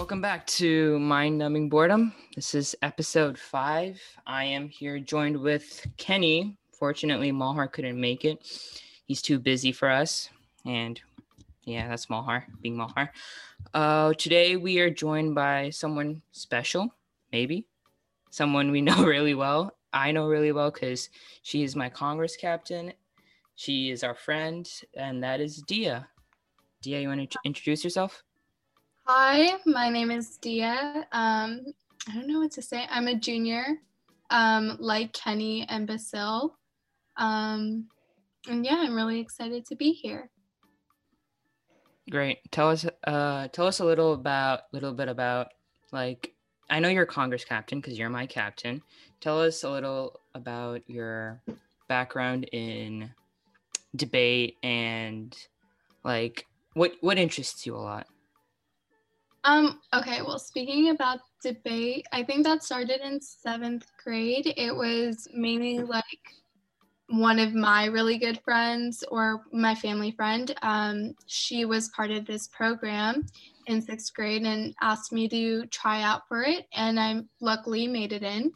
Welcome back to Mind Numbing Boredom. This is episode five. I am here joined with Kenny. Fortunately, Malhar couldn't make it. He's too busy for us. And yeah, that's Malhar, being Malhar. Uh, today we are joined by someone special, maybe someone we know really well. I know really well because she is my Congress captain. She is our friend, and that is Dia. Dia, you want to introduce yourself? Hi, my name is Dia. Um, I don't know what to say. I'm a junior, um, like Kenny and Basil. Um, and yeah, I'm really excited to be here. Great. Tell us, uh, tell us a little about, little bit about, like, I know you're Congress captain because you're my captain. Tell us a little about your background in debate and, like, what what interests you a lot. Um, okay, well, speaking about debate, I think that started in seventh grade. It was mainly like one of my really good friends or my family friend. Um, she was part of this program in sixth grade and asked me to try out for it, and I luckily made it in.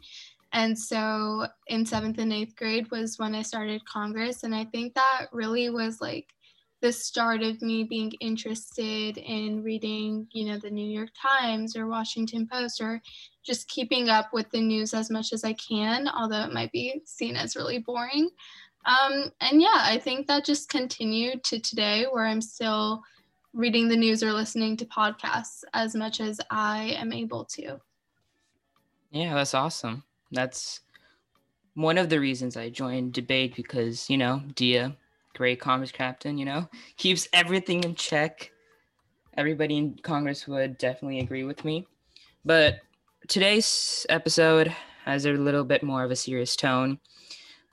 And so in seventh and eighth grade was when I started Congress, and I think that really was like the start of me being interested in reading, you know, the New York Times or Washington Post or just keeping up with the news as much as I can, although it might be seen as really boring. Um, and yeah, I think that just continued to today where I'm still reading the news or listening to podcasts as much as I am able to. Yeah, that's awesome. That's one of the reasons I joined debate because, you know, Dia great Congress captain, you know, keeps everything in check. Everybody in Congress would definitely agree with me. But today's episode has a little bit more of a serious tone.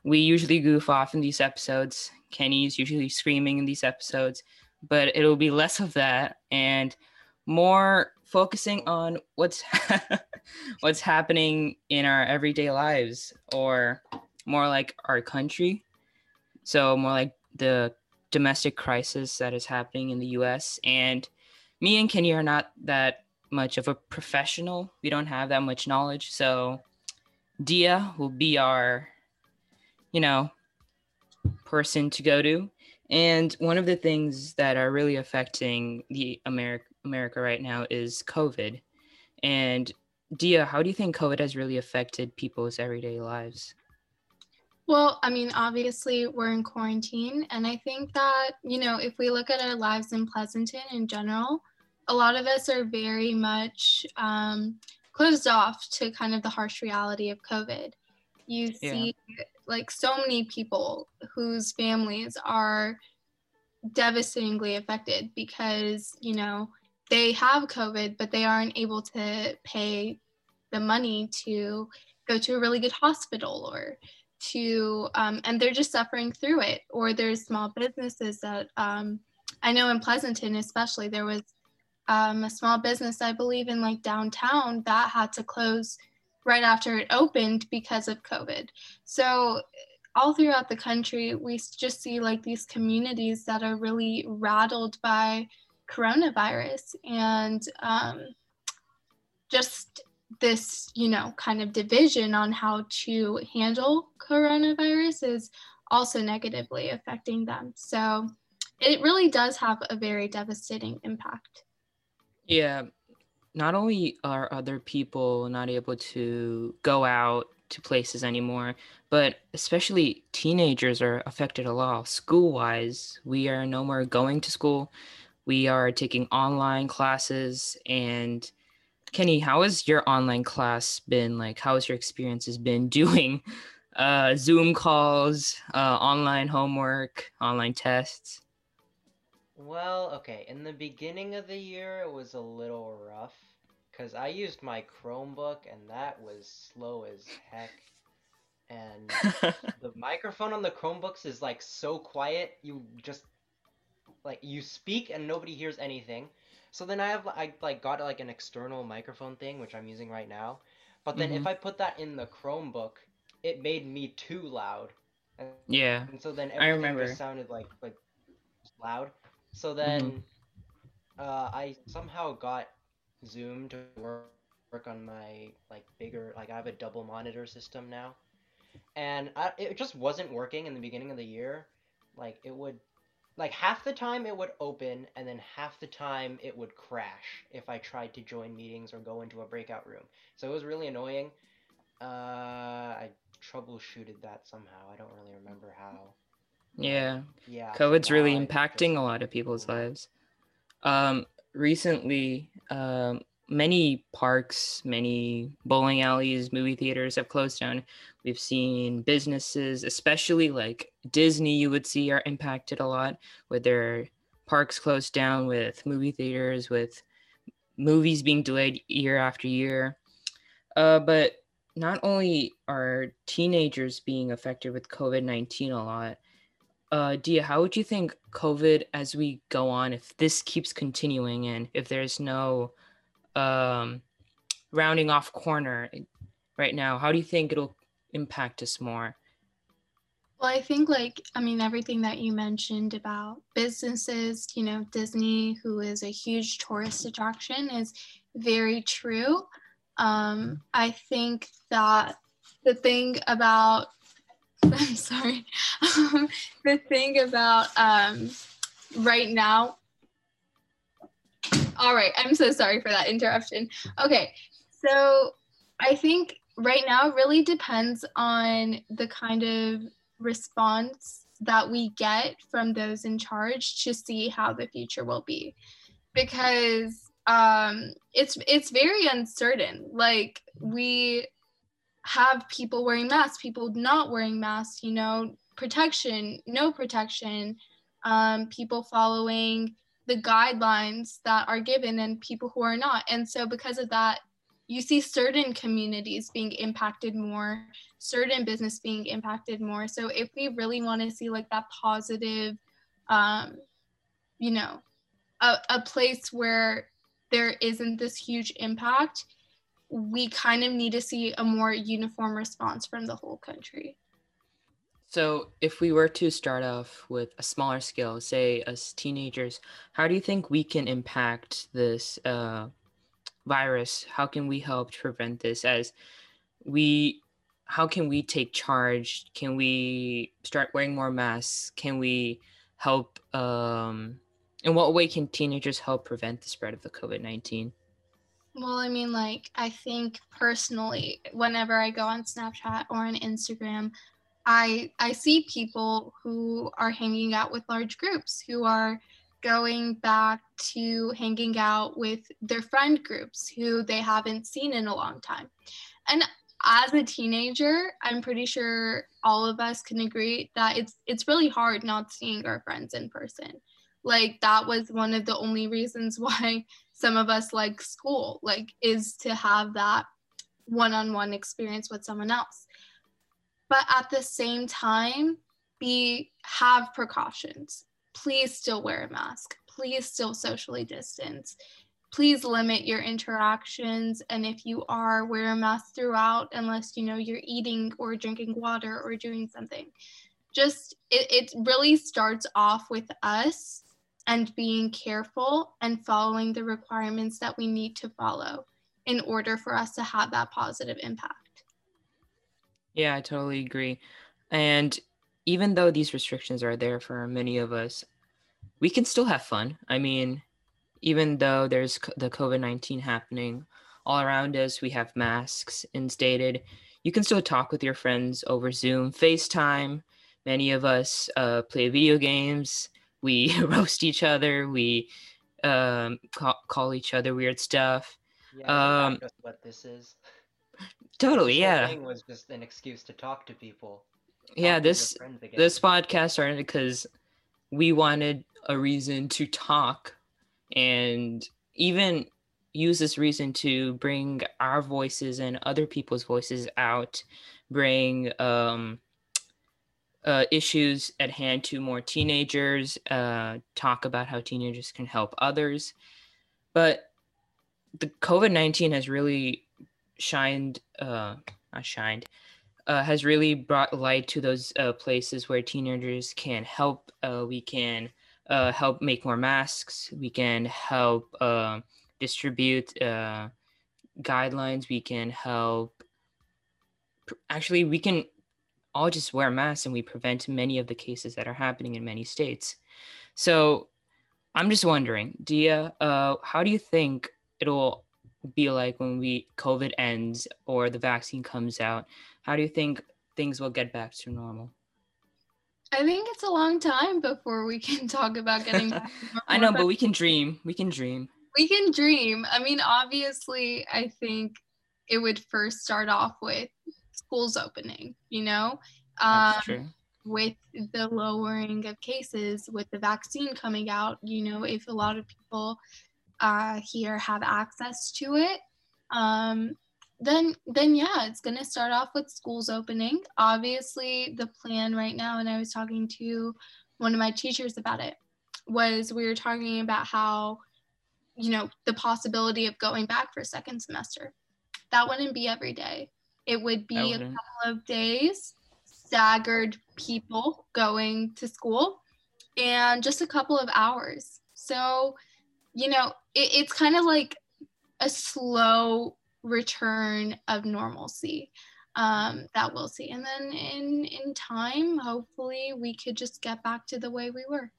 We usually goof off in these episodes. Kenny's usually screaming in these episodes, but it'll be less of that and more focusing on what's what's happening in our everyday lives or more like our country. So more like the domestic crisis that is happening in the US. And me and Kenny are not that much of a professional. We don't have that much knowledge. So Dia will be our, you know, person to go to. And one of the things that are really affecting the America America right now is COVID. And Dia, how do you think COVID has really affected people's everyday lives? Well, I mean, obviously, we're in quarantine. And I think that, you know, if we look at our lives in Pleasanton in general, a lot of us are very much um, closed off to kind of the harsh reality of COVID. You see, yeah. like, so many people whose families are devastatingly affected because, you know, they have COVID, but they aren't able to pay the money to go to a really good hospital or to um, and they're just suffering through it. Or there's small businesses that um, i know in pleasanton especially there was um, a small business i believe in like downtown that had to close right after it opened because of covid. So all throughout the country we just see like these communities that are really rattled by coronavirus and um, just this, you know, kind of division on how to handle coronavirus is also negatively affecting them. So it really does have a very devastating impact. Yeah. Not only are other people not able to go out to places anymore, but especially teenagers are affected a lot. School wise, we are no more going to school. We are taking online classes and Kenny, how has your online class been? Like, how has your experiences been doing uh, Zoom calls, uh, online homework, online tests? Well, okay. In the beginning of the year, it was a little rough because I used my Chromebook and that was slow as heck. And the microphone on the Chromebooks is like so quiet, you just like you speak and nobody hears anything. So then I have I like got like an external microphone thing which I'm using right now. But then mm-hmm. if I put that in the Chromebook, it made me too loud. And, yeah. And so then everything I remember. just sounded like like loud. So then mm-hmm. uh, I somehow got Zoom to work, work on my like bigger like I have a double monitor system now, and I, it just wasn't working in the beginning of the year. Like it would, like half the time it would open, and then half the time it would crash if I tried to join meetings or go into a breakout room. So it was really annoying. Uh, I troubleshooted that somehow. I don't really remember how. Yeah. Yeah. COVID's really impacting a lot of people's lives. Um, recently, um, many parks, many bowling alleys, movie theaters have closed down. We've seen businesses, especially like Disney, you would see are impacted a lot with their parks closed down, with movie theaters, with movies being delayed year after year. Uh, but not only are teenagers being affected with COVID 19 a lot, uh, Dia, how would you think COVID as we go on, if this keeps continuing and if there's no um, rounding off corner right now, how do you think it'll impact us more? Well, I think like I mean everything that you mentioned about businesses, you know, Disney, who is a huge tourist attraction, is very true. Um, I think that the thing about I'm sorry, the thing about um, right now. All right, I'm so sorry for that interruption. Okay, so I think right now really depends on the kind of response that we get from those in charge to see how the future will be. Because um it's it's very uncertain. Like we have people wearing masks people not wearing masks you know protection no protection um people following the guidelines that are given and people who are not. And so because of that you see certain communities being impacted more certain business being impacted more so if we really want to see like that positive um you know a, a place where there isn't this huge impact we kind of need to see a more uniform response from the whole country So, if we were to start off with a smaller scale, say as teenagers, how do you think we can impact this uh, virus? How can we help to prevent this? As we, how can we take charge? Can we start wearing more masks? Can we help? Um, in what way can teenagers help prevent the spread of the COVID nineteen? Well, I mean, like, I think personally, whenever I go on Snapchat or on Instagram, I I see people who are hanging out with large groups, who are going back to hanging out with their friend groups who they haven't seen in a long time. And as a teenager, I'm pretty sure all of us can agree that it's it's really hard not seeing our friends in person. Like that was one of the only reasons why some of us like school, like is to have that one-on-one experience with someone else. But at the same time, be have precautions. Please still wear a mask. Please still socially distance. Please limit your interactions. And if you are, wear a mask throughout unless you know you're eating or drinking water or doing something. Just it, it really starts off with us and being careful and following the requirements that we need to follow in order for us to have that positive impact. Yeah, I totally agree. And even though these restrictions are there for many of us, we can still have fun. I mean, even though there's the COVID 19 happening all around us, we have masks instated. You can still talk with your friends over Zoom, FaceTime. Many of us uh, play video games. We roast each other. We um, call, call each other weird stuff. Yeah, Um, just what this is. Totally, This yeah. thing was just an excuse to talk to people. Yeah, talk your this this podcast started because we wanted a reason to talk and even use this reason to bring our voices and other people's voices out bring um, uh, issues at hand to more teenagers uh, talk about how teenagers can help others but the covid-19 has really shined uh, not shined uh, has really brought light to those uh, places where teenagers can help. Uh, we can uh, help make more masks. We can help uh, distribute uh, guidelines. We can help. Actually, we can all just wear masks and we prevent many of the cases that are happening in many states. So I'm just wondering, Dia, uh, how do you think it'll be like when we COVID ends or the vaccine comes out? How do you think things will get back to normal? I think it's a long time before we can talk about getting. I know, but we can dream. We can dream. We can dream. I mean, obviously, I think it would first start off with schools opening, you know? Um, That's true. With the lowering of cases, with the vaccine coming out, you know, if a lot of people uh, here have access to it, um, then then yeah, it's gonna start off with schools opening. Obviously, the plan right now, and I was talking to one of my teachers about it, was we were talking about how, you know, the possibility of going back for a second semester. That wouldn't be every day. It would be a couple of days, staggered people going to school, and just a couple of hours. So, you know, it, it's kind of like a slow return of normalcy um, that we'll see. And then in in time, hopefully, we could just get back to the way we were.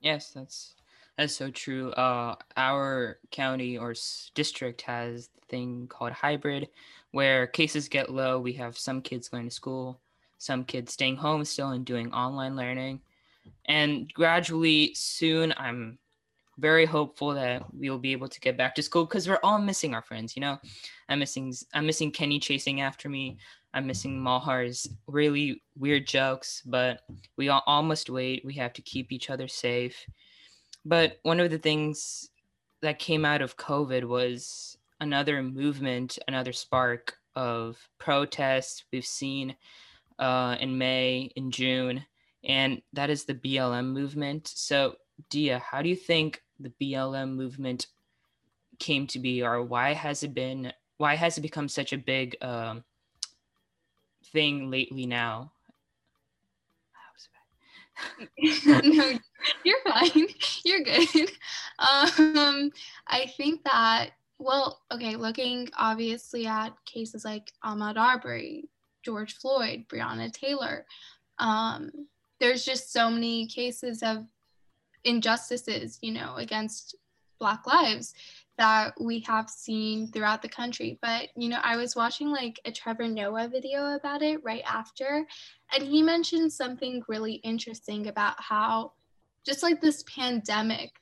Yes, that's that's so true. Uh, our county or district has the thing called hybrid, where cases get low. We have some kids going to school, some kids staying home still and doing online learning, and gradually soon, I'm very hopeful that we will be able to get back to school because we're all missing our friends. You know, I'm missing I'm missing Kenny chasing after me. I'm missing Malhar's really weird jokes, but we all, all must wait. We have to keep each other safe. But one of the things that came out of COVID was another movement, another spark of protests we've seen uh, in May, in June, and that is the BLM movement. So, Dia, how do you think the BLM movement came to be, or why has it been? Why has it become such a big um, thing lately now? no, you're fine. You're good. Um, I think that, well, okay, looking obviously at cases like Ahmaud Arbery, George Floyd, Breonna Taylor, um, there's just so many cases of injustices, you know, against Black lives that we have seen throughout the country. But, you know, I was watching like a Trevor Noah video about it right after, and he mentioned something really interesting about how just like this pandemic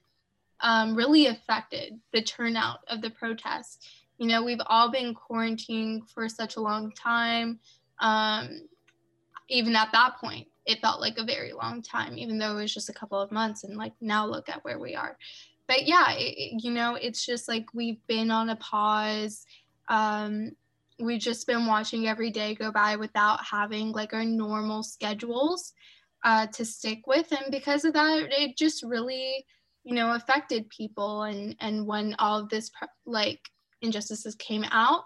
um, really affected the turnout of the protests. You know, we've all been quarantined for such a long time. Um, even at that point, it felt like a very long time, even though it was just a couple of months. And like now, look at where we are. But yeah, it, you know, it's just like we've been on a pause. Um, we've just been watching every day go by without having like our normal schedules uh, to stick with. And because of that, it just really, you know, affected people. And, and when all of this like injustices came out,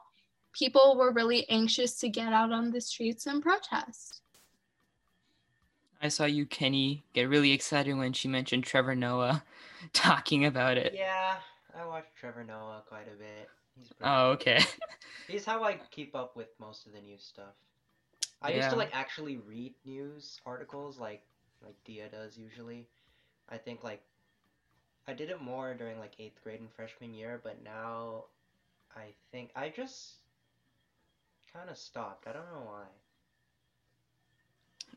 people were really anxious to get out on the streets and protest. I saw you, Kenny, get really excited when she mentioned Trevor Noah talking about it. Yeah, I watch Trevor Noah quite a bit. oh, okay. He's how I keep up with most of the news stuff. I yeah. used to like actually read news articles like like Dia does usually. I think like I did it more during like eighth grade and freshman year, but now I think I just kind of stopped. I don't know why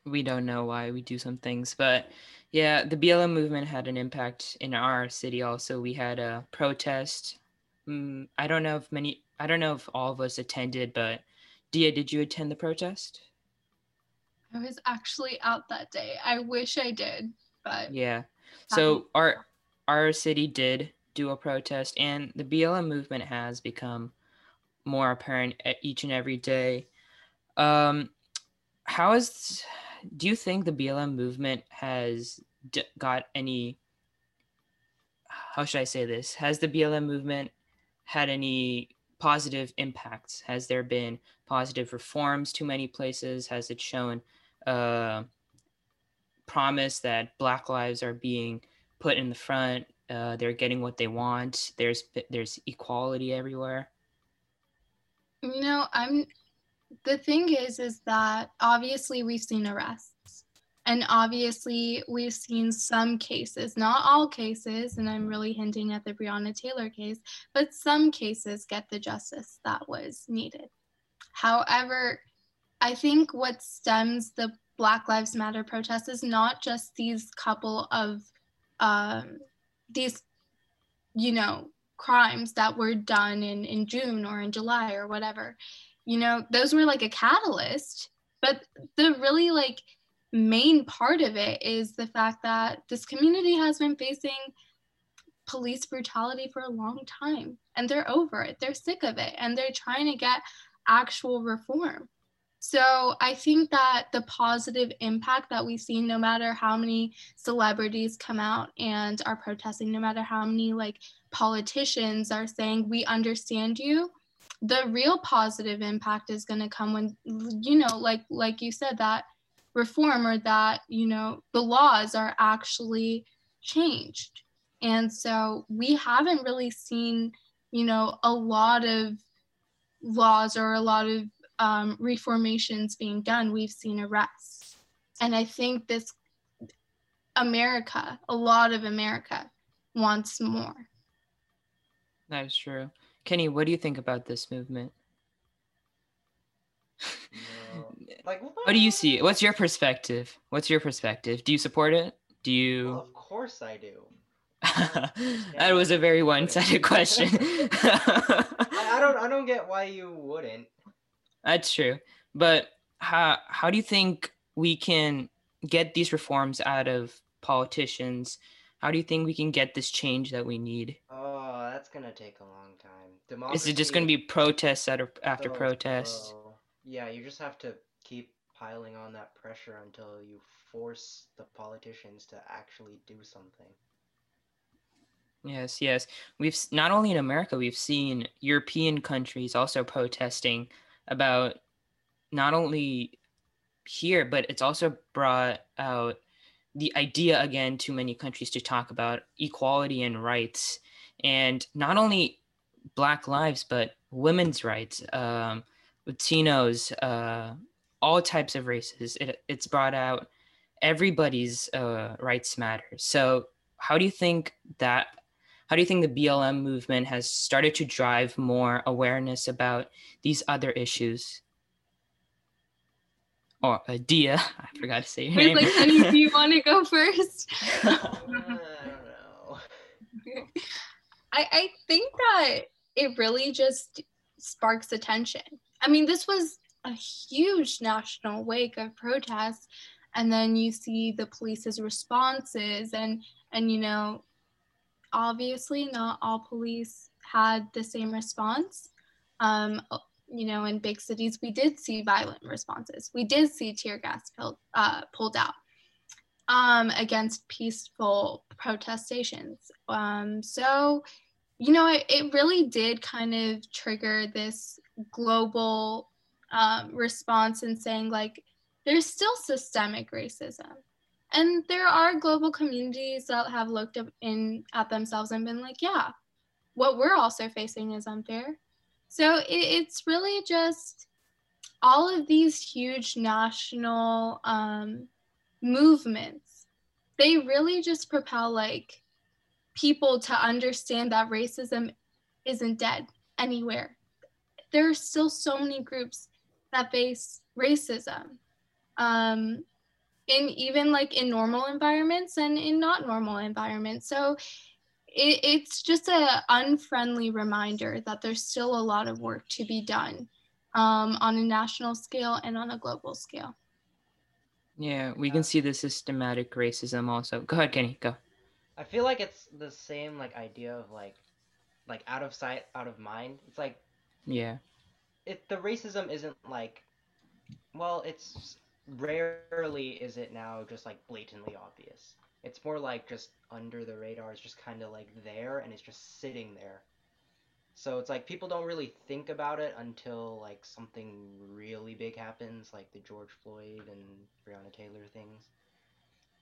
we don't know why we do some things but yeah the blm movement had an impact in our city also. We had a protest. Mm, i don't know if many i don't know if all of us attended but dia did you attend the protest? I was actually out that day. I wish i did but yeah. So our our city did do a protest and the blm movement has become more apparent each and every day. Um how is do you think the BLM movement has d- got any? How should I say this? Has the BLM movement had any positive impacts? Has there been positive reforms to many places? Has it shown uh, promise that Black lives are being put in the front? uh, they're getting what they want. There's there's equality everywhere. You know, I'm the thing is is that obviously we've seen arrests. And obviously we've seen some cases, not all cases, and I'm really hinting at the Breonna Taylor case, but some cases get the justice that was needed. However, I think what stems the Black Lives Matter protests is not just these couple of um, these, you know, crimes that were done in, in June or in July or whatever. You know, those were like a catalyst, but the really like main part of it is the fact that this community has been facing police brutality for a long time and they're over it. They're sick of it and they're trying to get actual reform. So I think that the positive impact that we've seen, no matter how many celebrities come out and are protesting, no matter how many like politicians are saying, we understand you, the real positive impact is going to come when, you know, like, like you said, that reform or that, you know, the laws are actually changed. And so we haven't really seen, you know, a lot of laws or a lot of um, reformations being done, we've seen arrests. And I think this America, a lot of America wants more. That is true. Kenny, what do you think about this movement? Like, What do you see? What's your perspective? What's your perspective? Do you support it? Do Well, you? of course I do. that was a very one-sided question. I, I don't. I don't get why you wouldn't. That's true. But how how do you think we can get these reforms out of politicians? How do you think we can get this change that we need? Oh, that's gonna take a long time. Is it just going to be protests after after protests? Oh, yeah, you just have to keep piling on that pressure until you force the politicians to actually do something. Yes, yes. We've not only in America, we've seen European countries also protesting about not only here, but it's also brought out the idea again to many countries to talk about equality and rights, and not only Black lives, but women's rights, um, Latinos, uh, all types of races. It, it's brought out everybody's uh, rights matter. So, how do you think that? How do you think the BLM movement has started to drive more awareness about these other issues? Or Dia, I forgot to say your name. like, honey, do you want to go first? Uh, I don't know. I, I think that it really just sparks attention. I mean, this was a huge national wake of protests, and then you see the police's responses, and and you know, obviously not all police had the same response. Um, you know, in big cities, we did see violent responses. We did see tear gas pulled, uh, pulled out um, against peaceful protestations. Um, so, you know, it, it really did kind of trigger this global um, response in saying, like, there's still systemic racism. And there are global communities that have looked in at themselves and been like, yeah, what we're also facing is unfair. So it, it's really just all of these huge national um, movements. They really just propel like people to understand that racism isn't dead anywhere. There are still so many groups that face racism. Um, in even like in normal environments and in not normal environments. So it, it's just a unfriendly reminder that there's still a lot of work to be done um, on a national scale and on a global scale. yeah, we can see the systematic racism also. Go ahead, Kenny. Go. I feel like it's the same like idea of like, like out of sight, out of mind. It's like Yeah. it. The racism isn't like, well, it's rarely is it now just like blatantly obvious. It's more like just under the radar. It's just kind of like there, and it's just sitting there. So it's like people don't really think about it until like something really big happens, like the George Floyd and Breonna Taylor things.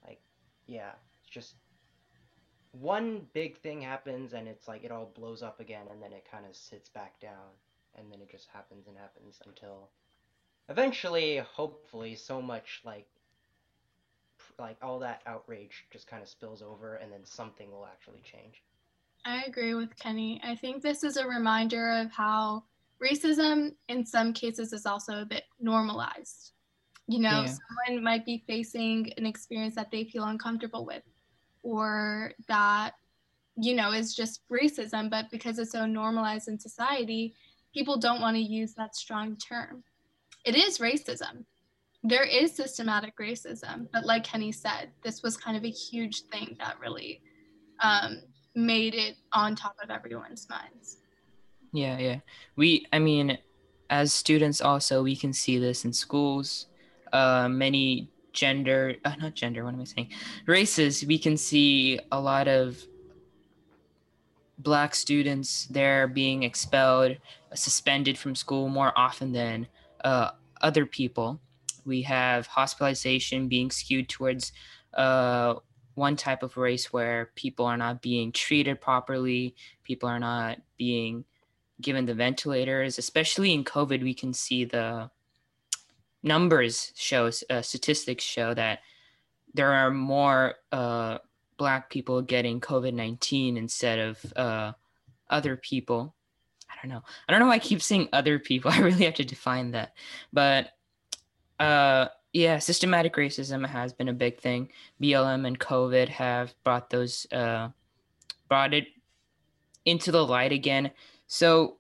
Like, yeah, it's just one big thing happens and it's like it all blows up again and then it kind of sits back down and then it just happens and happens until eventually hopefully so much like like all that outrage just kind of spills over and then something will actually change I agree with Kenny. I think this is a reminder of how racism in some cases is also a bit normalized. You know, Yeah. someone might be facing an experience that they feel uncomfortable with or that, you know, is just racism, but because it's so normalized in society, people don't want to use that strong term. It is racism. There is systematic racism, but like Kenny said, this was kind of a huge thing that really um, made it on top of everyone's minds. Yeah, yeah. We, I mean, as students, also, we can see this in schools. Uh, many gender, uh, not gender, what am I saying? Races, we can see a lot of black students they're being expelled suspended from school more often than uh, other people we have hospitalization being skewed towards uh, one type of race where people are not being treated properly people are not being given the ventilators especially in covid we can see the numbers show uh, statistics show that there are more uh, black people getting covid-19 instead of uh, other people. I don't know. I don't know why i keep saying other people. I really have to define that. But uh, yeah systematic racism has been a big thing. Blm and covid have brought those uh, brought it into the light again. So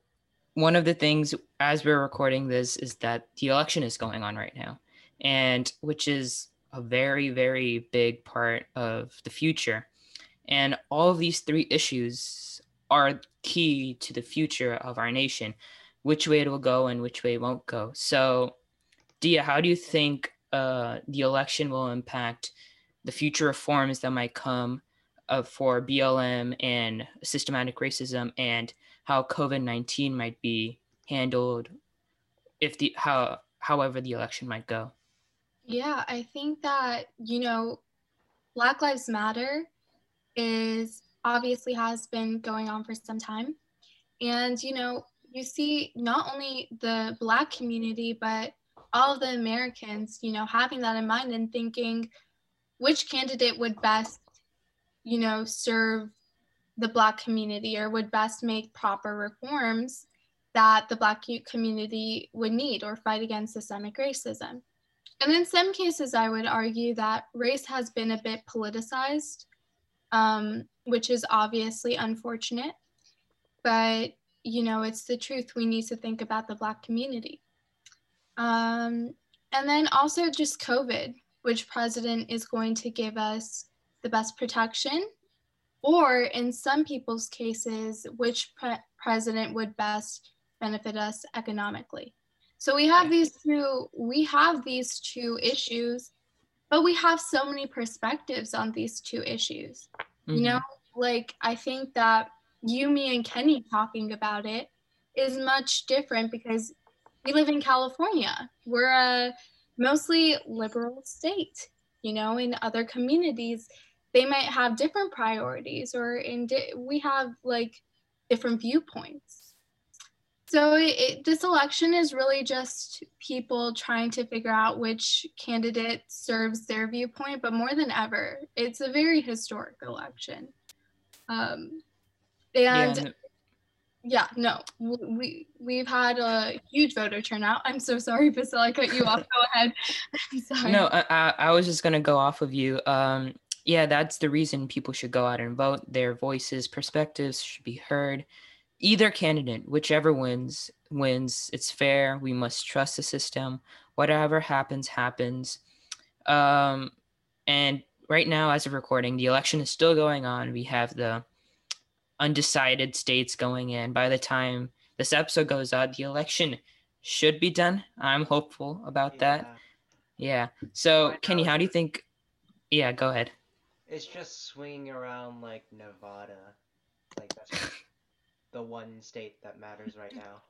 one of the things as we're recording this is that the election is going on right now and which is a very very big part of the future. And all of these three issues are key to the future of our nation which way it will go and which way it won't go. So dia how do you think uh, the election will impact the future reforms that might come uh, for blm and systematic racism and how covid-19 might be handled if the how however the election might go Yeah, I think that, you know, Black Lives Matter is obviously has been going on for some time. And, you know, you see not only the Black community, but all of the Americans, you know, having that in mind and thinking which candidate would best, you know, serve the Black community or would best make proper reforms that the Black community would need or fight against systemic racism. And in some cases, I would argue that race has been a bit politicized, um, which is obviously unfortunate. But, you know, it's the truth. We need to think about the Black community. Um, and then also just COVID, which president is going to give us the best protection, or in some people's cases, which pre- president would best benefit us economically. So we have these two we have these two issues, but we have so many perspectives on these two issues. You know, like I think that you, me, and Kenny talking about it is much different because we live in California. We're a mostly liberal state. You know, in other communities, they might have different priorities, or in di- we have like different viewpoints. So it, it, this election is really just people trying to figure out which candidate serves their viewpoint, but more than ever, it's a very historic election. Um, and and yeah, no, we we've had a huge voter turnout. I'm so sorry, Priscilla, I cut you off. Go ahead. I'm sorry. No, I, I, was just gonna go off of you. Um, yeah, that's the reason people should go out and vote. Their voices, perspectives should be heard. Either candidate, whichever wins, wins. It's fair. We must trust the system. Whatever happens, happens. Um, and right now, as of recording, the election is still going on. We have the undecided states going in. By the time this episode goes out, the election should be done. I'm hopeful about that. Yeah. Yeah. So, Kenny, how do you think? Yeah, go ahead. It's just swinging around like Nevada. Like that's the one state that matters right now.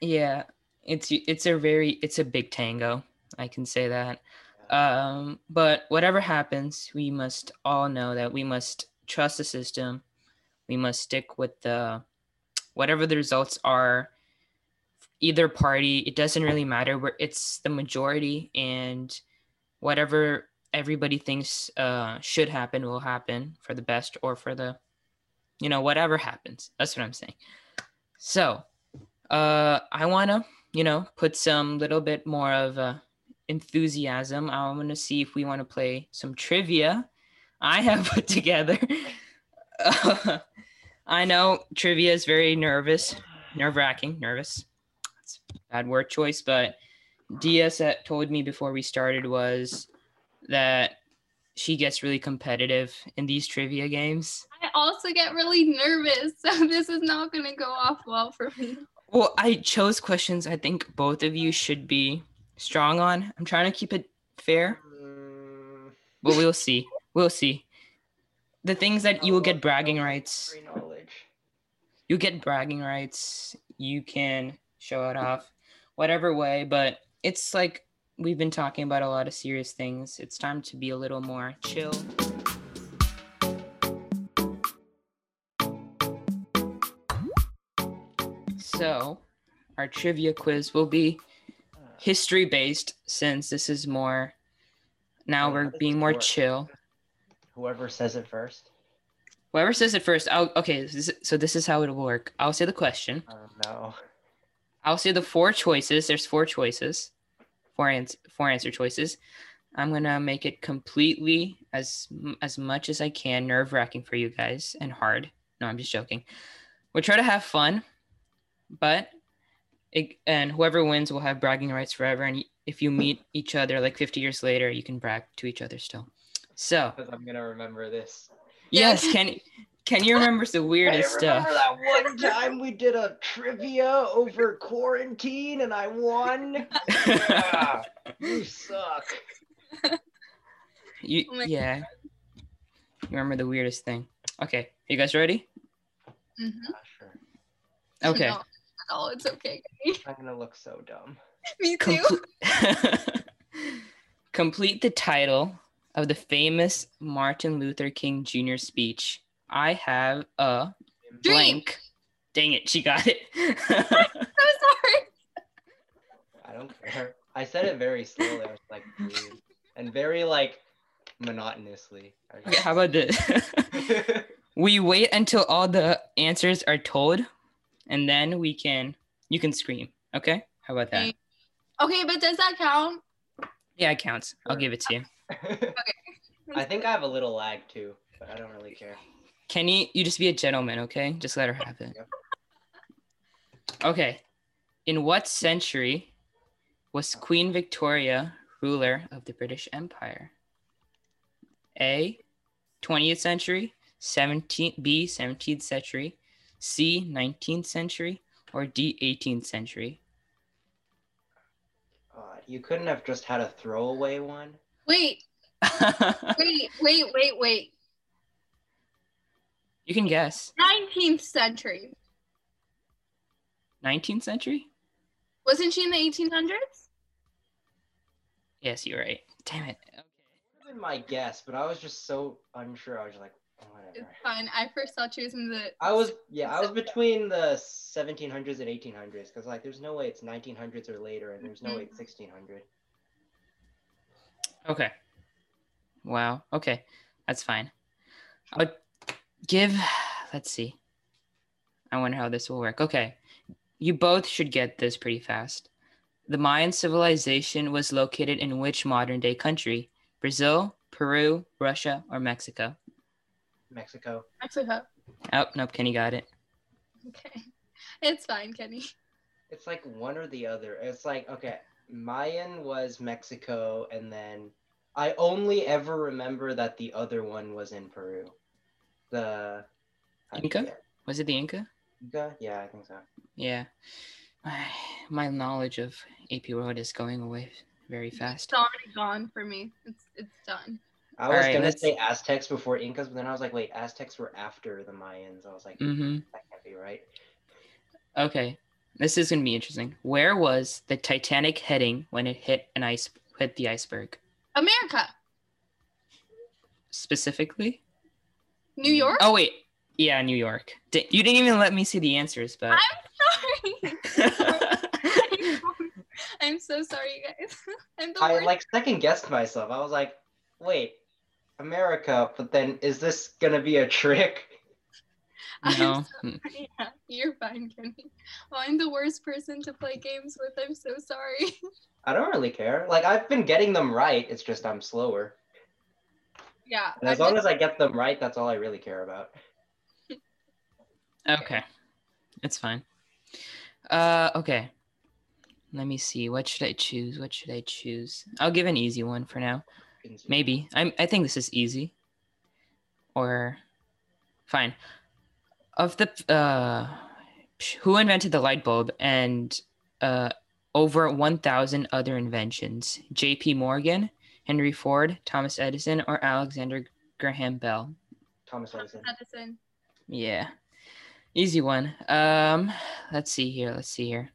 Yeah, it's it's a very it's a big tango. I can say that. Um, but whatever happens, we must all know that we must trust the system. We must stick with the whatever the results are. Either party, it doesn't really matter. Where it's the majority, and whatever everybody thinks uh, should happen will happen for the best or for the, you know, whatever happens. That's what I'm saying. So, uh, I wanna, you know, put some little bit more of uh, enthusiasm. I want to see if we want to play some trivia. I have put together. I know trivia is very nervous, nerve wracking, nervous. That's a bad word choice, but DS told me before we started was that she gets really competitive in these trivia games. I also get really nervous, so this is not going to go off well for me. Well, I chose questions I think both of you should be strong on. I'm trying to keep it fair, but we'll see. We'll see. The things that you will get bragging rights. You get bragging rights. You can show it off, whatever way. But it's like we've been talking about a lot of serious things. It's time to be a little more chill. So, our trivia quiz will be history based since this is more now we're being more chill Whoever says it first. Whoever says it first I'll, okay this is- so this is how it'll work. I'll say the question. Oh no. i'll say the four choices. There's four choices four, ans- four answer choices. I'm gonna make it completely as as much as i can nerve-wracking for you guys and hard. No i'm just joking. We'll try to have fun but it, and whoever wins will have bragging rights forever. And if you meet each other like 50 years later you can brag to each other still. So Because I'm gonna remember this. Yes can can you remember the weirdest I stuff remember that one time we did a trivia over quarantine and I won. Yeah, you suck. You Oh my yeah. You remember the weirdest thing? Okay, you guys ready? Mhm. Ah, sure. Okay. No, no, it's okay. I'm gonna look so dumb. Me too. Comple- Complete the title of the famous Martin Luther King Jr. speech. I have a Dream. blank. Dang it, she got it. I'm sorry. I don't care. I said it very slowly. I was like, "Dude," and very like monotonously. Okay, how about this? we wait until all the answers are told, and then we can you can scream. Okay? How about that? Okay. Okay, but does that count? Yeah, it counts. I'll give it to you. I think I have a little lag too, but I don't really care. Kenny, you just be a gentleman, okay? Just let her have it. Yep. Okay. In what century was Queen Victoria ruler of the British Empire? A. 20th century, 17th B. 17th century, C. 19th century, or D. 18th century? God, you couldn't have just had a throwaway one. Wait, wait, wait, wait, wait. you can guess. 19th century. 19th century? Wasn't she in the 1800s? Yes, you're right. Damn it. Okay. Would have been my guess, but I was just so unsure. I was just like, oh, It's fine. I first thought she was in the. I was yeah, I was between the 1700s and 1800s because like there's no way it's 1900s or later, and there's no mm-hmm. way it's 1600. Okay. Wow. Okay. That's fine. I would give, let's see. I wonder how this will work. Okay. You both should get this pretty fast. The Mayan civilization was located in which modern day country? Brazil, Peru, Russia, or Mexico? Mexico. Mexico. Oh, nope. Kenny got it. Okay. It's fine, Kenny. It's like one or the other. It's like okay, Mayan was Mexico, and then I only ever remember that the other one was in Peru. The I Inca? forget. Was it the Inca? Inca? Yeah, I think so. Yeah. My knowledge of AP World is going away very fast. It's already gone for me. It's it's done. I was Alright, gonna let's- say Aztecs before Incas, but then I was like, wait, Aztecs were after the Mayans. I was like, Mm-hmm. that can't be right. Okay, this is gonna be interesting. Where was the Titanic heading when it hit an ice hit the iceberg? America. Specifically, New York? Oh wait, yeah, New York. Di- You didn't even let me see the answers, but I'm sorry. I'm so sorry, you guys. I'm the I worst. like second guessed myself. I was like, wait, America, but then is this gonna be a trick? I'm no. sorry. Yeah, you're fine, Kenny. Oh, I'm the worst person to play games with. I'm so sorry. I don't really care. Like I've been getting them right. It's just I'm slower. yeah. And as I'm long just- as I get them right, that's all I really care about. Okay, it's fine. Uh, okay. Let me see. What should I choose? What should I choose? I'll give an easy one for now. Maybe. I'm. I think this is easy. Or, fine. Of the uh, who invented the light bulb and uh, over one thousand other inventions? J.P. Morgan, Henry Ford, Thomas Edison, or Alexander Graham Bell? Thomas Edison. Edison. Yeah. Easy one. Um, let's see here. Let's see here.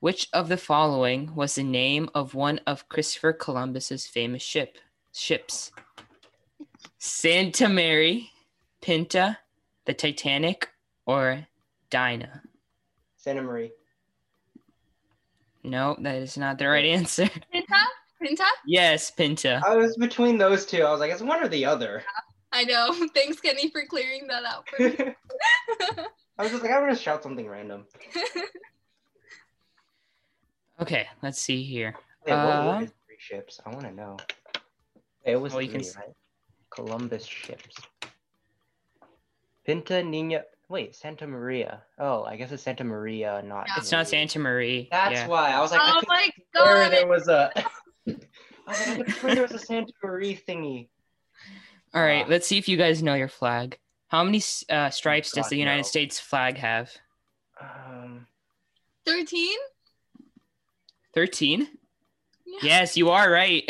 Which of the following was the name of one of Christopher Columbus's famous ship ships? Santa Mary, Pinta, the Titanic, or Dinah? Santa Marie. No, that is not the right answer. Pinta? Pinta? yes, Pinta. I was between those two. I was like, it's one or the other. I know. Thanks, Kenny, for clearing that out for me. I was just like, I'm gonna shout something random. Okay, let's see here. Wait, what Uh, were three ships? I want to know. It was Well, you can three, s- right? Columbus ships. Pinta Nina. Wait, Santa Maria. Oh, I guess it's Santa Maria, not. Yeah. It's not Santa Marie. That's yeah. why I was like, I oh could my god. there was a. I was like, I there was a Santa Marie thingy. All right, Ah. let's see if you guys know your flag. How many uh, stripes does the United no. States flag have? Um, 13? 13? Yeah. Yes, you are right.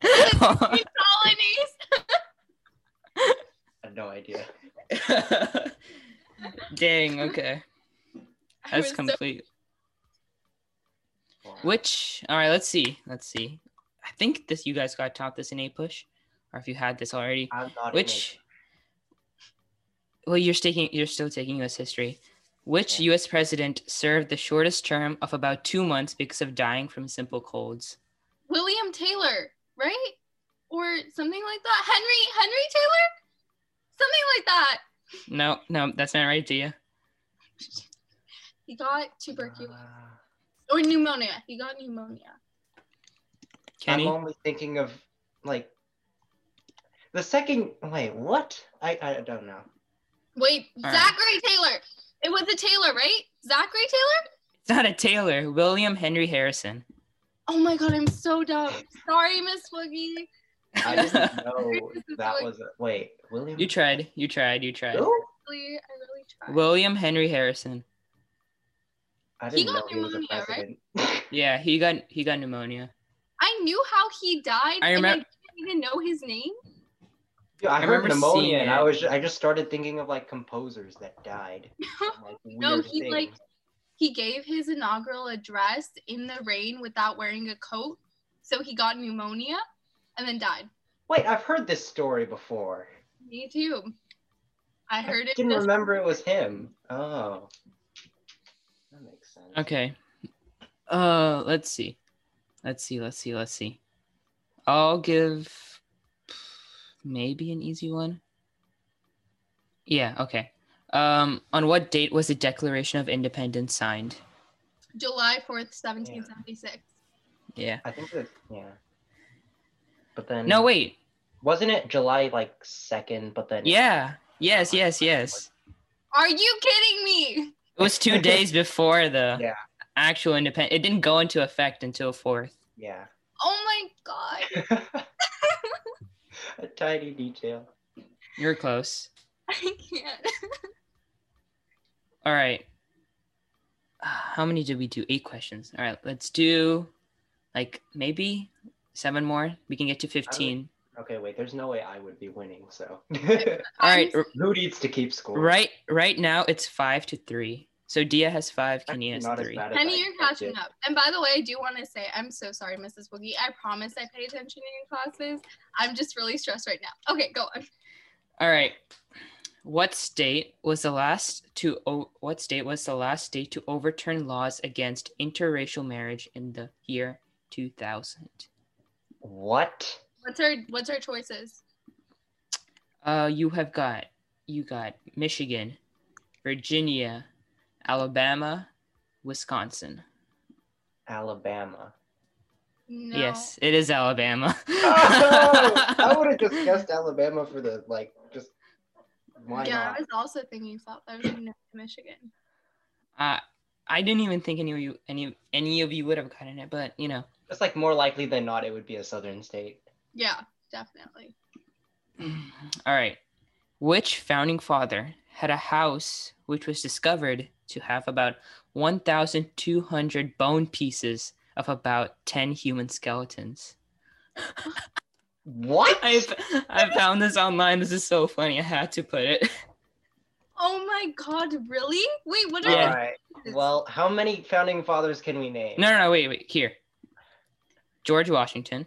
Colonies. I had no idea. Dang, okay. That's was so- complete. Which, all right, let's see. Let's see. I think this you guys got taught this in APUSH, or if you had this already. I'm not Which, well, you're taking, you're still taking U.S. history. Which Yeah. U.S. president served the shortest term of about two months because of dying from simple colds? William Taylor, right? Or something like that. Henry Henry Taylor? Something like that. No, no, that's not right, Dia. He got tuberculosis Uh, or pneumonia. He got pneumonia. Kenny. I'm only thinking of like the second. Wait, what? I I don't know. Wait, All right. Zachary Taylor. It was a Taylor, right? Zachary Taylor? It's not a Taylor. William Henry Harrison. Oh my god, I'm so dumb. Sorry, Miss Woogie. I didn't know that was a wait. William. You tried. You tried. You tried. Who? I really tried. William Henry Harrison. I He didn't got know he was a pneumonia, right? president. Yeah, he got he got pneumonia. I knew how he died. I and I didn't even know his name. Yeah, I, I heard remember pneumonia, and I it. was I just started thinking of like composers that died. like, No, weird he, like. He gave his inaugural address in the rain without wearing a coat, so he got pneumonia and then died. Wait, I've heard this story before. Me too. I heard I it. didn't just- remember it was him. Oh, that makes sense. Okay. Uh, let's see. Let's see. Let's see. Let's see. I'll give maybe an easy one. Yeah. Okay. Um, on what date was the Declaration of Independence signed? July 4th, 1776. Yeah. I think that yeah. But then No, wait. wasn't it July like second? But then Yeah. Yes. Yes. Yes. Are you kidding me? It was two days before the Yeah. actual independent. It didn't go into effect until fourth. yeah. Oh my god. a tiny detail. You're close. I can't. All right. How many did we do? Eight questions. All right, let's do like maybe seven more. We can get to 15. Okay, wait. There's no way I would be winning. So All right, who needs to keep score? right right now it's 5 to 3. So Dia has 5, Kenny has 3. bad as I Penny, you're catching up. And by the way, I do want to say I'm so sorry, Mrs. Boogie. I promise I pay attention in your classes. I'm just really stressed right now. Okay, go on. All right. What state was the last to o- what state was the last state to overturn laws against interracial marriage in the year 2000? What? What's our what's our choices? Uh you have got you got Michigan, Virginia, Alabama, Wisconsin. Alabama. No. Yes, it is Alabama. Oh, I would have just guessed Alabama for the like just why yeah, not? I was also thinking South. I was thinking Michigan. uh, I didn't even think any of you any any of you would have gotten it, but you know. It's like more likely than not it would be a southern state. Yeah, definitely. All right. Which founding father had a house which was discovered to have about 1,200 bone pieces of about 10 human skeletons? What? I I found this online. This is so funny. I had to put it. Oh my god, really? Wait, what are Yeah. All right. Well, how many founding fathers can we name? No, no, no. Wait, wait. Here. George Washington,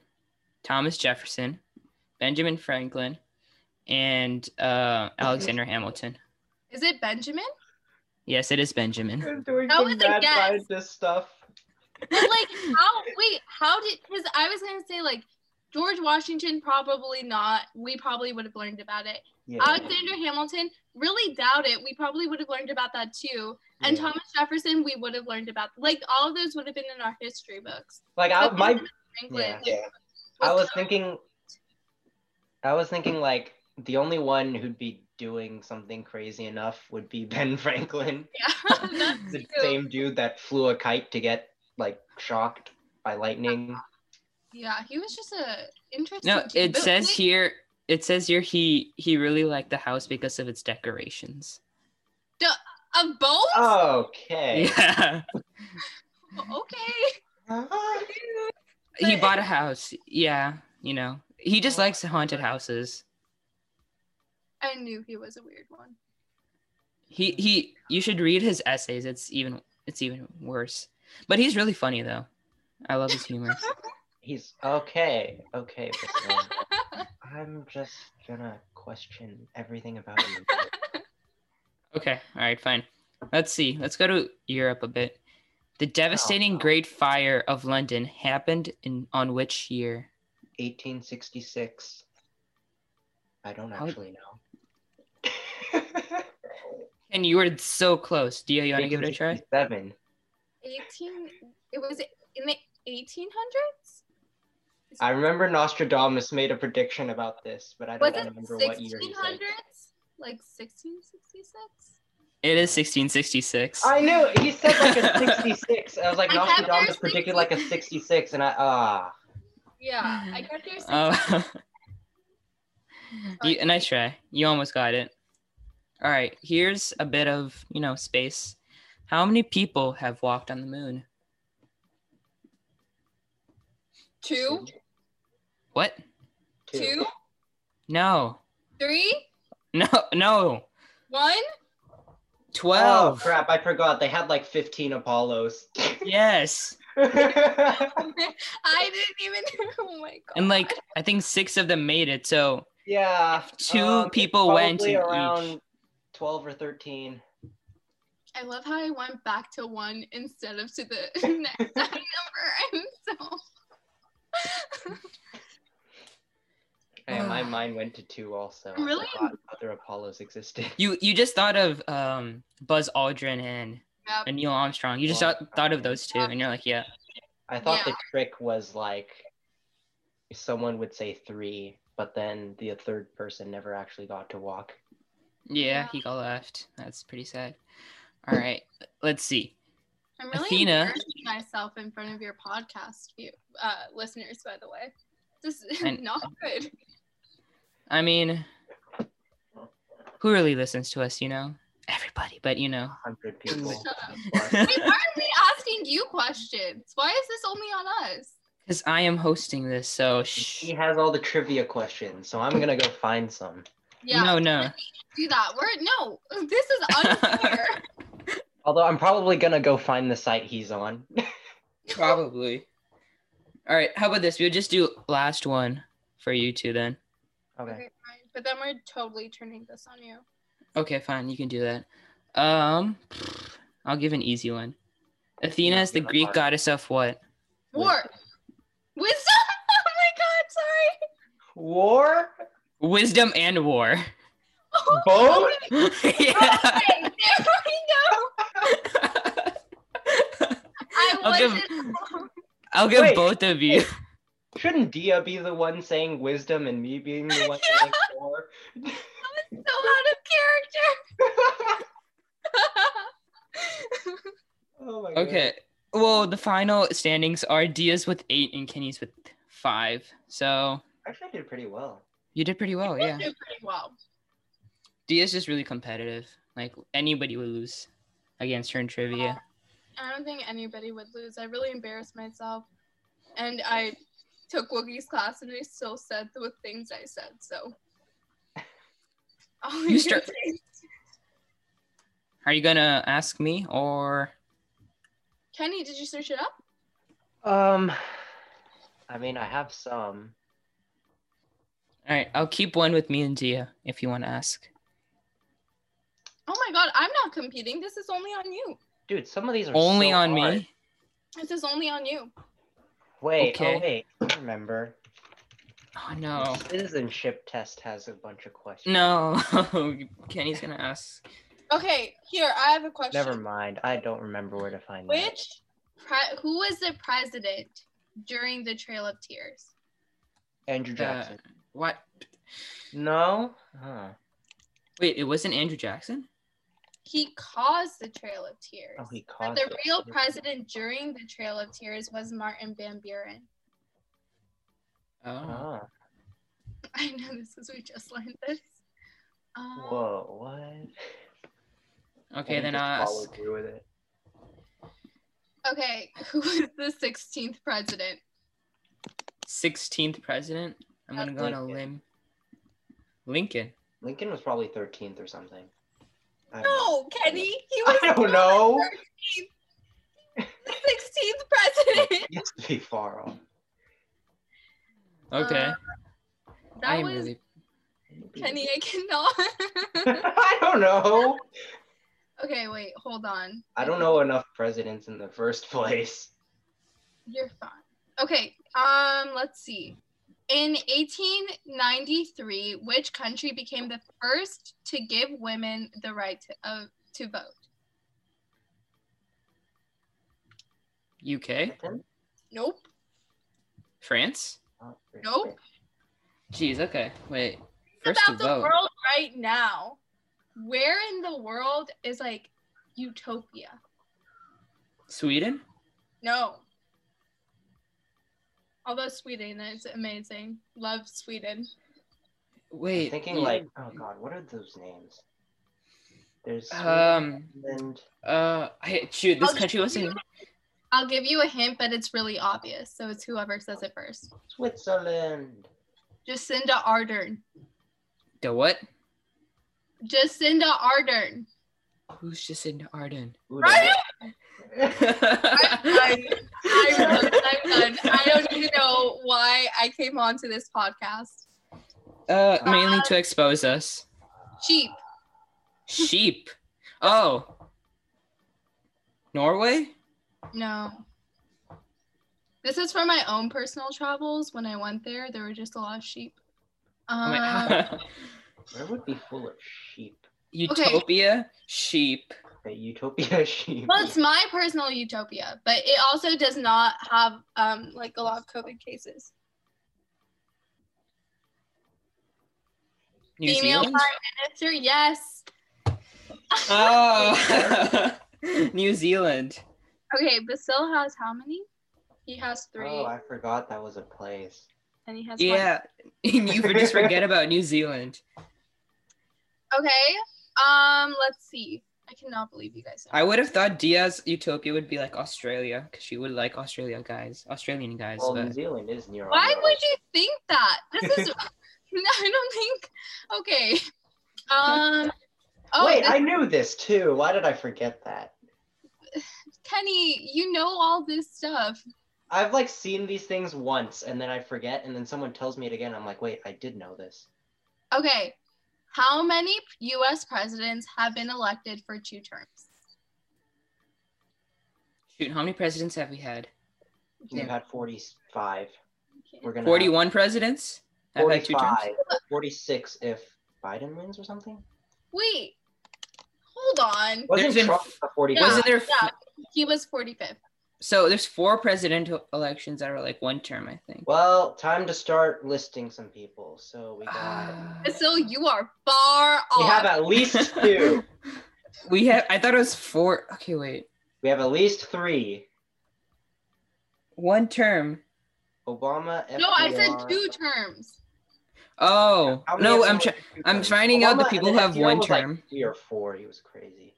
Thomas Jefferson, Benjamin Franklin, and uh, Alexander Hamilton. Is it Benjamin? Yes, it is Benjamin. We're doing That was a mad guess. scientist stuff. But like, how? Wait, how did? Because I was gonna say like George Washington probably not. We probably would have learned about it. Yeah. Alexander Hamilton, really doubt it. We probably would have learned about that too. And yeah. Thomas Jefferson, we would have learned about. Like all of those would have been in our history books. like I, But my Benjamin Franklin, yeah. like, I was thinking I was thinking like the only one who'd be doing something crazy enough would be Ben Franklin. Yeah, The true. same dude that flew a kite to get like shocked by lightning. Yeah, he was just a interesting. No, it But says wait, here. It says here he he really liked the house because of its decorations. of both. Oh. Okay. Yeah, Okay. He bought a house. Yeah, you know, he just Oh. likes haunted houses. I knew he was a weird one. He he. You should read his essays. It's even it's even worse. But he's really funny though. I love his humor. He's okay. Okay, but no, I'm just gonna question everything about you. Okay, all right, fine. Let's see. Let's go to Europe a bit. The devastating oh, no. Great Fire of London happened in on which year? 1866. I don't actually know. And you were so close. Dio, you want to give it a try? 1867. 18. It was in the 1800s. I remember Nostradamus made a prediction about this, but I Was don't it remember what year he said. 1600s? Like 1666? It is 1666. I knew he said like a 66. I was like I kept Nostradamus predicted like a 66, and I ah. Yeah, I got there. Oh. you, nice try. You almost got it. All right, here's a bit of, you know, space. How many people have walked on the moon? two, What? two, No. three, No, no. one. 12. Oh crap! I forgot they had like 15 Apollos. Yes. I didn't even. Oh my god. And like I think 6 of them made it. So, yeah. Two um, people went probably around each. 12 or 13. I love how I went back to one instead of to the next number. I'm so. Yeah, my mind went to two also. Really? other Apollos existed. you you just thought of um Buzz Aldrin and, Yep. and Neil Armstrong. You just Well, thought, thought of those two and you're like, yeah. I thought the trick was like someone would say three, but then the third person never actually got to walk. Yeah, Yeah. he got left. That's pretty sad. All right, let's see. I'm really Athena. myself in front of your podcast uh, listeners. By the way, this is And- not good. I mean, who really listens to us, you know? Everybody, but you know. 100 people. Shut up. plus. Wait, why are we asking you questions? Why is this only on us? Because I am hosting this, so He has all the trivia questions, so I'm gonna go find some. Yeah, No, no. do that. We're no. This is unfair. Although I'm probably gonna go find the site he's on. Probably. All right, how about this? We'll just do last one for you two then. Okay. Okay, fine. But then we're totally turning this on you. Okay, fine. You can do that. Um, I'll give an easy one. Athena Yeah, is the Greek hard- goddess of what? War. Wisdom. Oh my God. Sorry. War? Wisdom and war. Both? yeah. Okay, there we go. I I'll give- I'll give Wait. both of you. Shouldn't Dia be the one saying wisdom and me being the one saying war? I was so out of character. oh my god. Okay. Well, the final standings are Dia's with eight and Kenny's with five. So Actually, I did pretty well. you did pretty well, You yeah. did pretty well. Dia's just really competitive. Like anybody would lose against her in trivia. I don't think anybody would lose. I really embarrassed myself, and I took Woogie's class, and I still said the things I said. So. All You start- Are you gonna ask me or Kenny, did you search it up? Um, I mean, I have some. all right? I'll keep one with me and Dia if you want to ask. Oh my god, I'm not competing. This is only on you. Dude, some of these are Only so on hard. me. This is only on you. Wait, Okay. oh wait, I remember. Oh no. Citizenship test has a bunch of questions. No. Kenny's gonna ask. Okay, here I have a question. Never mind. I don't remember where to find that. Which, pre- who was the president during the Trail of Tears? Andrew Uh, Jackson. what? No? Huh. Wait, it wasn't Andrew Jackson? He caused the Trail of Tears. Oh, he but the it. real president during the Trail of Tears was Martin Van Buren. Oh. Oh. I know this is we just learned this. Um, Whoa, what? Okay, And then just I'll follow ask. with it. Okay, who was the 16th president? 16th president. I'm gonna go on a limb. Lincoln. Lincoln was probably 13th or something. I. No, Kenny. He was I don't know. the 16th president. He has to be far off. Okay. Uh, that I'm was really. Kenny. I cannot. I don't know. okay, wait, hold on. I don't know enough presidents in the first place. You're fine. Okay, um, let's see. In 1893, which country became the first to give women the right to, uh, to vote? UK. Nope. France. Nope. Jeez. Okay. Wait. It's First to about the vote. world right now. Where in the world is like utopia? Sweden. No. Although Sweden is amazing. Love Sweden. I'm Wait. thinking you- like, oh god, what are those names? There's Um. and Uh. I, shoot. This I'll country wasn't. you- I'll give you a hint, but it's really obvious. So it's whoever says it first. Switzerland. Jacinda Ardern. The what? Jacinda Ardern. Who's Jacinda Ardern? Ooh, Right? uh, I'm done. I'm done. I'm done. I don't even know why I came onto this podcast. uh, mainly to expose us. Sheep. Sheep. Oh. Norway. No. This is for my own personal travels. When I went there, there were just a lot of sheep. Oh Um, my- Where would be full of sheep? Utopia. Sheep. Okay, Utopia sheep. well, it's my personal utopia, but it also does not have um like a lot of COVID cases. New Female Zealand. prime minister, yes. Oh. New Zealand. Okay, Basil has how many? He has three, Oh, I forgot that was a place. and he has one. Yeah. you would just forget about New Zealand. Okay. Um, let's see. I cannot believe you guys. I would have thought Dia's Utopia would be like Australia because she would like Australia guys, Australian guys. Well, New Zealand is near. Why would you think that? This is. I don't think. Okay. Um. Oh, Wait, this- I knew this too. Why did I forget that? Kenny, you know all this stuff. I've like seen these things once and then I forget and then someone tells me it again. I'm like, wait, I did know this. Okay. How many US presidents have been elected for two terms? Shoot, how many presidents have we had? We've had 45. We're gonna have 41 presidents? Have had two terms? 46 if Biden wins or something. Wait. Hold on. Wasn't Trump the 45th? Yeah, Wasn't there? yeah. He was 45th. So there's four presidential elections that are like one term, I think. Well, time to start listing some people. So we got. Ah. So you are far off. we have at least two. we have. I thought it was four. Okay, wait. we have at least three. One term. Obama. FDR. no, I said two terms. Oh How no, I'm them try- were two I'm terms? finding out the people who have one was like term. three or four. He was crazy,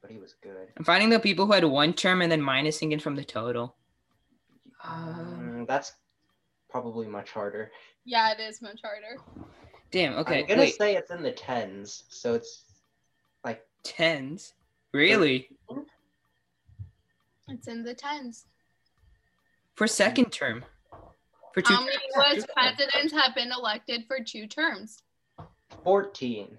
but he was good. I'm finding the people who had one term and then minusing it from the total. Um, that's probably much harder. Yeah, it is much harder. Damn. Okay. I'm gonna Wait. say it's in the tens, so it's like Tens. Really? It's in the tens. For second term. For two. How many US presidents have been elected for two terms? fourteen.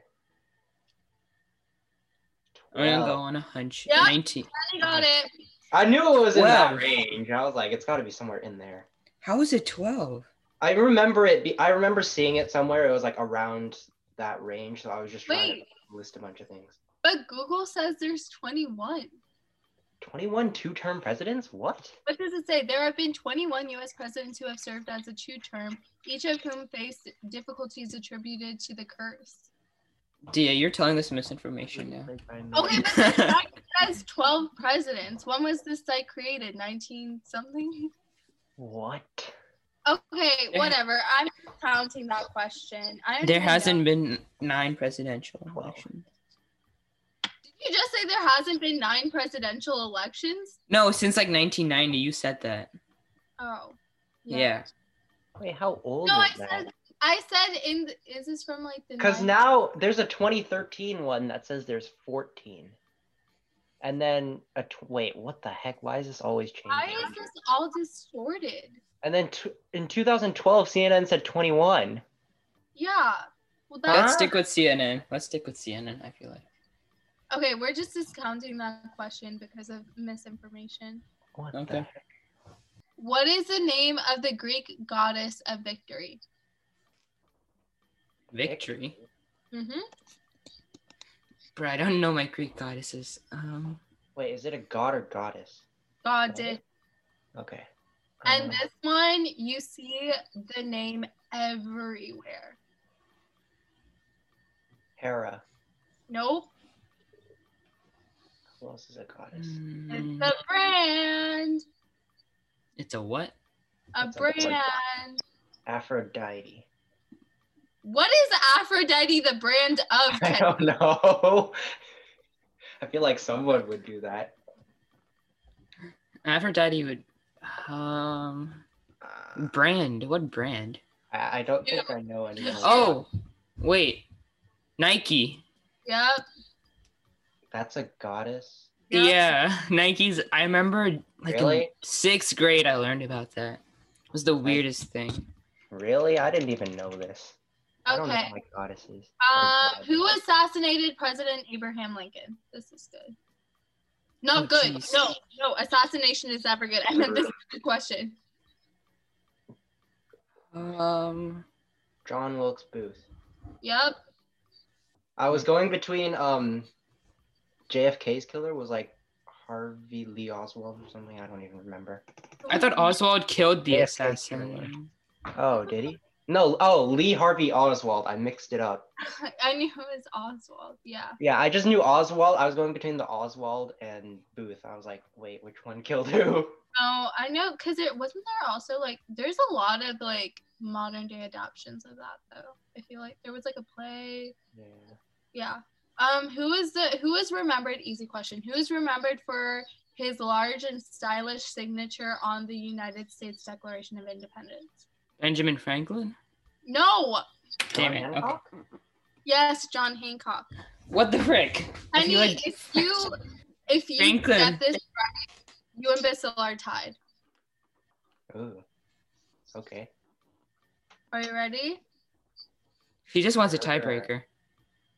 I'm gonna go on a hunch. Yeah. 19. I got it. I knew it was in that range. I was like, it's got to be somewhere in there. How is it 12? I remember it. Be- I remember seeing it somewhere. It was like around that range, so I was just trying Wait. to list a bunch of things. But Google says there's 21. Twenty-one two-term presidents? What? What does it say? There have been 21 US presidents who have served as a two term, each of whom faced difficulties attributed to the curse. Dia, you're telling us misinformation now. Okay, but the site says 12 presidents. When was this site created? 19 something? What? Okay, whatever. I'm counting that question. I don't There hasn't know. been nine presidential elections. Did you just say there hasn't been nine presidential elections? No, since like 1990, you said that. Oh. Yeah. Wait, how old No, I is that? said I said in the, is this from like the Because now there's a 2013 one that says there's 14. And then a wait, what the heck? Why is this always changing? Why is this all distorted? And then t- in 2012, CNN said 21. Yeah. Well, Huh? Let's stick with CNN. Let's stick with CNN, I feel like. okay. We're just discounting that question because of misinformation. What the Okay. heck? What is the name of the Greek goddess of victory? Victory. Mm-hmm. Bro, I don't know my Greek goddesses. Um, Wait, is it a god or goddess? Goddess. Okay. And Um, this one, you see the name everywhere. Hera. Nope. Who else is a goddess? It's mm, a brand. it's a what? A It's a brand. brand. Aphrodite. What is Aphrodite the brand of? I don't know. I feel like someone would do that. Aphrodite would. Um, Uh, brand. What brand? I, I don't think I know anyone. Oh, wait. Nike. Yep. That's a goddess. Yep. Yeah, Nike's. I remember like in sixth grade, I learned about that. It was the weirdest thing. Really? I didn't even know this. I don't know Okay. my goddesses. Um, who assassinated President Abraham Lincoln? This is good. Not Oh, good. jeez. No, no. Assassination is never good. I meant this is a question. Um, John Wilkes Booth. Yep. I was going between um JFK's killer was like Harvey Lee Oswald or something. I don't even remember. I thought Oswald killed the AFK killer. assassin. Oh, did he? No. Oh, Lee Harvey Oswald. I mixed it up. I knew it was Oswald. Yeah. Yeah, I just knew Oswald. I was going between the Oswald and Booth. I was like, wait, which one killed who? Oh, I know, cause it wasn't there also like there's a lot of like modern day adaptations of that though. I feel like there was like a play. Yeah. Yeah. Um, who is the who is remembered? Easy question. Who is remembered for his large and stylish signature on the United States Declaration of Independence? Benjamin Franklin. No. Damn John it. Okay. Hancock? Yes, John Hancock. What the frick? I Honey, feel like if you if you Franklin. get this right, you and Bissell are tied. Ooh. Okay. Are you ready? He just wants a tiebreaker.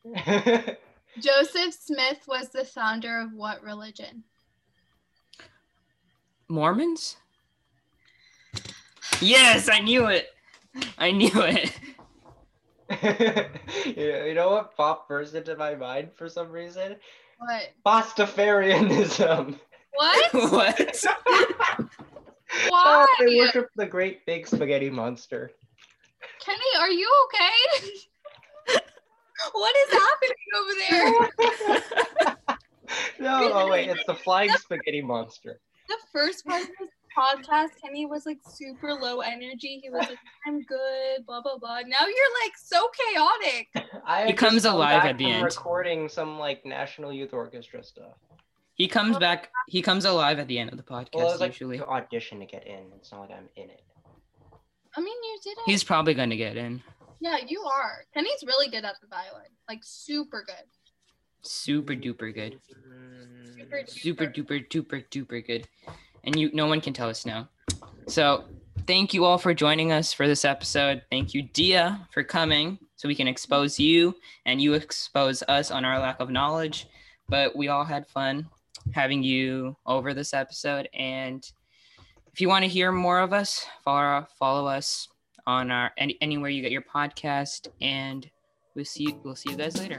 Joseph Smith was the founder of what religion? Mormons? Yes, I knew it. I knew it. you, know, you know what popped first into my mind for some reason? What? Pastafarianism. What? what? Why? Oh, they worship the great big spaghetti monster. Kenny, are you okay? what is happening over there? no, oh wait, it's the flying spaghetti monster. The first part of this podcast, Kenny was like super low energy. He was like, I'm good, blah, blah, blah. Now you're like so chaotic. I He comes alive at the end. Recording some like National Youth Orchestra stuff. He comes back. He comes alive at the end of the podcast. Well, it was like usually, to audition to get in. It's not like I'm in it. I mean, you did it. he's probably gonna get in. yeah, you are. Kenny's really good at the violin. Like super good. Super duper good. Super Mm, Super duper duper duper good. And you, no one can tell us no. So, thank you all for joining us for this episode. Thank you, Dia, for coming, so we can expose you and you expose us on our lack of knowledge. But we all had fun having you over this episode. And if you want to hear more of us, follow follow us on our any, anywhere you get your podcast. And we'll see we'll see you guys later.